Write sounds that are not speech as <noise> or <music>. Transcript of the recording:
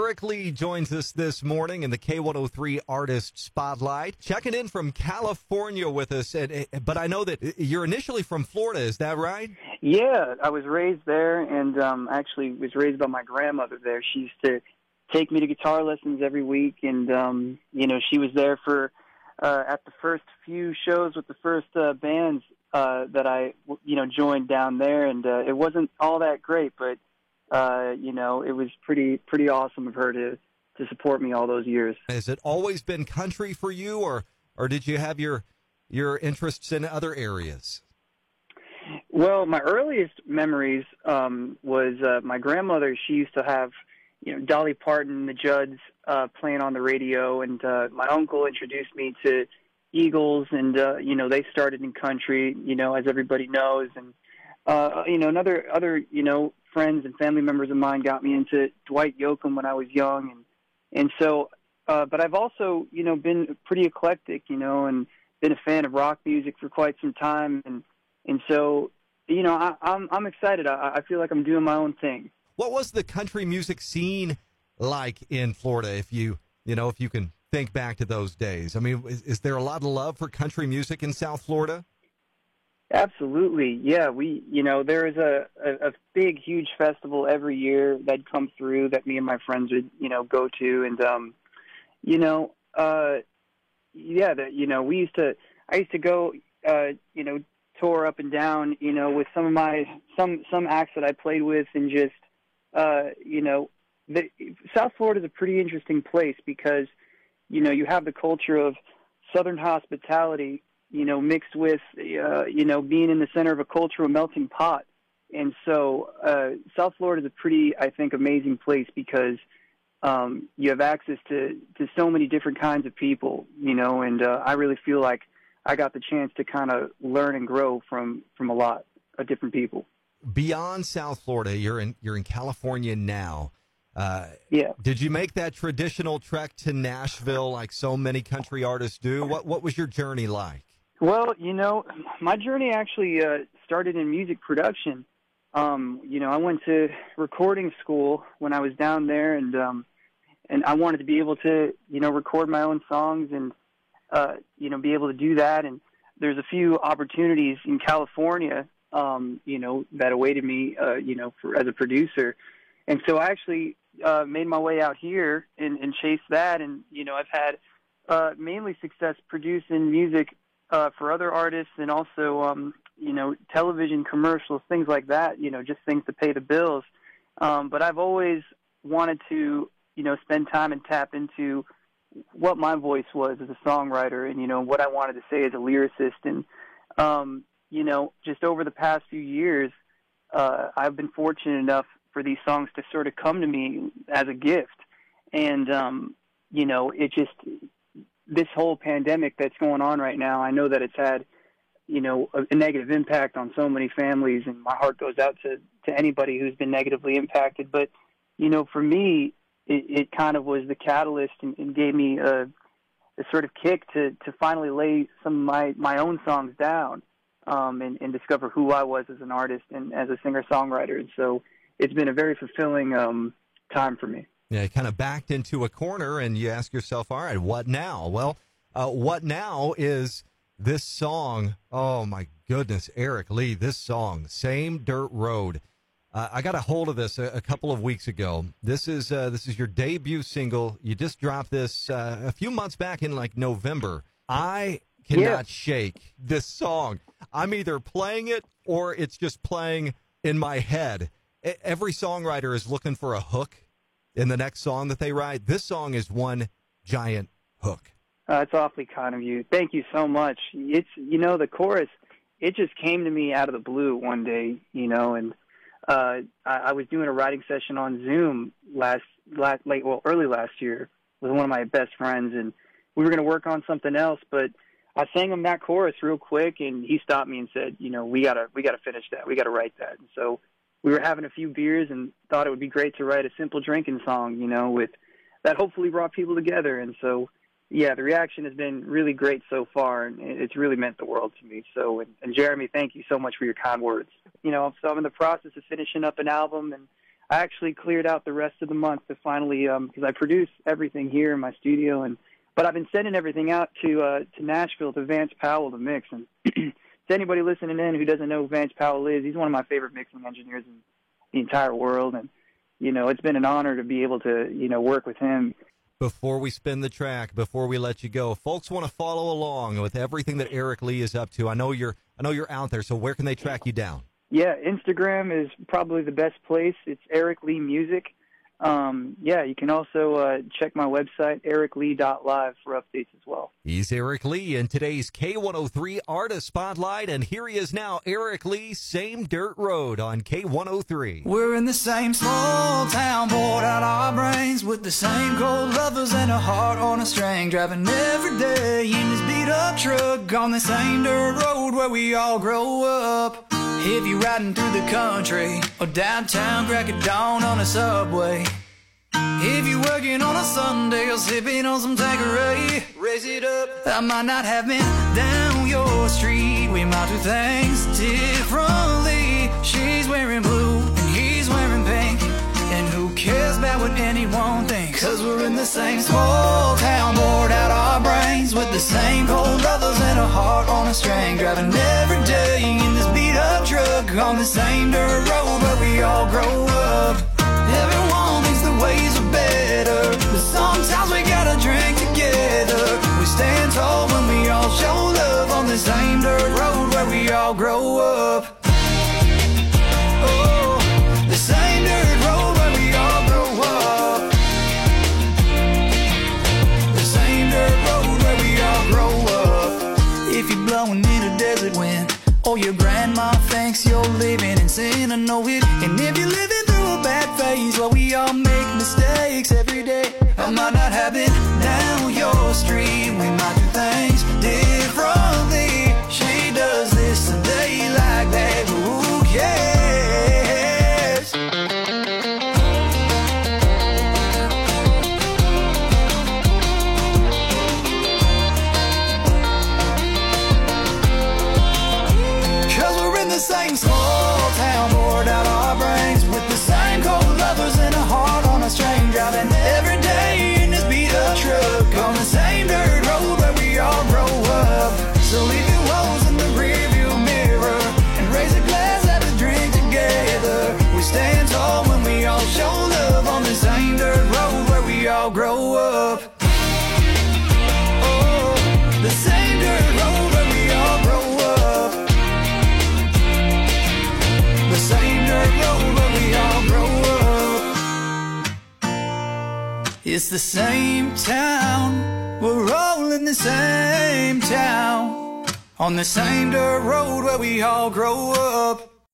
Eric Lee joins us this morning in the K103 Artist Spotlight. Checking in from California with us, and, but I know that you're initially from Florida, is that right? Yeah, I was raised there, and um, actually was raised by my grandmother there. She used to take me to guitar lessons every week, and um, you know she was there for uh, at the first few shows with the first uh, bands uh, that I you know joined down there, and uh, it wasn't all that great, but uh, you know, it was pretty pretty awesome of her to to support me all those years. Has it always been country for you, or or did you have your your interests in other areas? Well, my earliest memories um, was uh, my grandmother. She used to have, you know, Dolly Parton, and the Judds uh, playing on the radio, and uh, my uncle introduced me to Eagles, and uh, you know, they started in country, you know, as everybody knows, and uh, you know, another other you know friends and family members of mine got me into Dwight Yoakam when I was young, and and so. Uh, but I've also, you know, been pretty eclectic, you know, and been a fan of rock music for quite some time, and and so, you know, I, I'm I'm excited. I, I feel like I'm doing my own thing. What was the country music scene like in Florida? If you, you know, if you can think back to those days, I mean, is, is there a lot of love for country music in South Florida? Absolutely, yeah. We, you know, there is a, a a big, huge festival every year that come through that me and my friends would, you know, go to, and um, you know, uh, yeah, that you know, we used to, I used to go, uh, you know, tour up and down, you know, with some of my some some acts that I played with, and just, uh, you know, the South Florida is a pretty interesting place because, you know, you have the culture of Southern hospitality you know, mixed with, uh, you know, being in the center of a cultural melting pot. And so, uh, South Florida is a pretty, I think, amazing place because um, you have access to to so many different kinds of people, you know, and uh, I really feel like I got the chance to kind of learn and grow from from a lot of different people. Beyond South Florida, you're in you're in California now. Uh, yeah. Did you make that traditional trek to Nashville like so many country artists do? What What was your journey like? Well, you know, my journey actually uh, started in music production. Um, you know, I went to recording school when I was down there, and um, and I wanted to be able to, you know, record my own songs and, uh, you know, be able to do that. And there's a few opportunities in California, um, you know, that awaited me, uh, you know, for as a producer. And so I actually uh, made my way out here and, and chased that. And you know, I've had uh, mainly success producing music uh, for other artists and also um, you know television commercials, things like that. You know, just things to pay the bills. Um, but I've always wanted to you know spend time and tap into what my voice was as a songwriter and you know what I wanted to say as a lyricist and um, you know just over the past few years uh, I've been fortunate enough for these songs to sort of come to me as a gift and um, you know it just this whole pandemic that's going on right now, I know that it's had, you know, a, a negative impact on so many families, and my heart goes out to to anybody who's been negatively impacted. But, you know, for me, it, it kind of was the catalyst and, and gave me a, a sort of kick to to finally lay some of my my own songs down, um, and, and discover who I was as an artist and as a singer songwriter. And so it's been a very fulfilling um, time for me you kind of backed into a corner and you ask yourself, all right, what now? Well, uh, what now is this song? Oh my goodness, Eric Lee, this song, Same Dirt Road. Uh, I got a hold of this a, a, couple of weeks ago. This is uh, this is your debut single. You just dropped this uh, a few months back in like November. I cannot yeah. shake this song. I'm either playing it or it's just playing in my head. Every songwriter is looking for a hook in the next song that they write. This song is one giant hook. Uh, it's awfully kind of you. Thank you so much. It's you know the chorus. It just came to me out of the blue one day, you know, and uh, I, I was doing a writing session on Zoom last last late well early last year with one of my best friends, and we were going to work on something else, but I sang him that chorus real quick, and he stopped me and said, you know, we gotta we gotta finish that. We gotta write that. And so we were having a few beers and thought it would be great to write a simple drinking song, you know, with that hopefully brought people together. And so, yeah, the reaction has been really great so far, and it's really meant the world to me. So, and, and Jeremy, thank you so much for your kind words. You know, so I'm in the process of finishing up an album, and I actually cleared out the rest of the month to finally because um, I produce everything here in my studio, and but I've been sending everything out to uh, to Nashville to Vance Powell to mix. And <clears throat> to anybody listening in who doesn't know who Vance Powell is, he's one of my favorite mixing engineers in the entire world, and you know it's been an honor to be able to you know work with him. Before we spin the track, before we let you go, folks want to follow along with everything that Eric Lee is up to. I know you're I know you're out there, so where can they track you down? Yeah, Instagram is probably the best place. It's Eric Lee Music. Um, yeah, you can also uh, check my website, ericlee.live, for updates as well. He's Eric Lee in today's K103 Artist Spotlight, and here he is now, Eric Lee, Same Dirt Road on K103. We're in the same small town, bored out our brains, with the same cold lovers and a heart on a string, driving every day in this beat up truck on the same dirt road where we all grow up. If you're riding through the country or downtown, crack of dawn on a subway. If you're working on a Sunday or sipping on some Tanqueray, raise it up. I might not have been down your street. We might do things differently. She's wearing blue and he's wearing pink. And who cares about what anyone thinks? Cause we're in the same small town, bored out our brains with the same cold lovers and a heart on a string. Driving every day on the same dirt road where we all grow up. Everyone thinks the ways are better, but sometimes we gotta drink together. We stand tall when we all show love on the same dirt road where we all grow up. Your grandma thinks you're living in sin, I know it. And if you're living through a bad phase, well, we all make mistakes every day. I might not have been down your street, we might we're in It's the same town. We're all in the same town. On the same dirt road where we all grow up.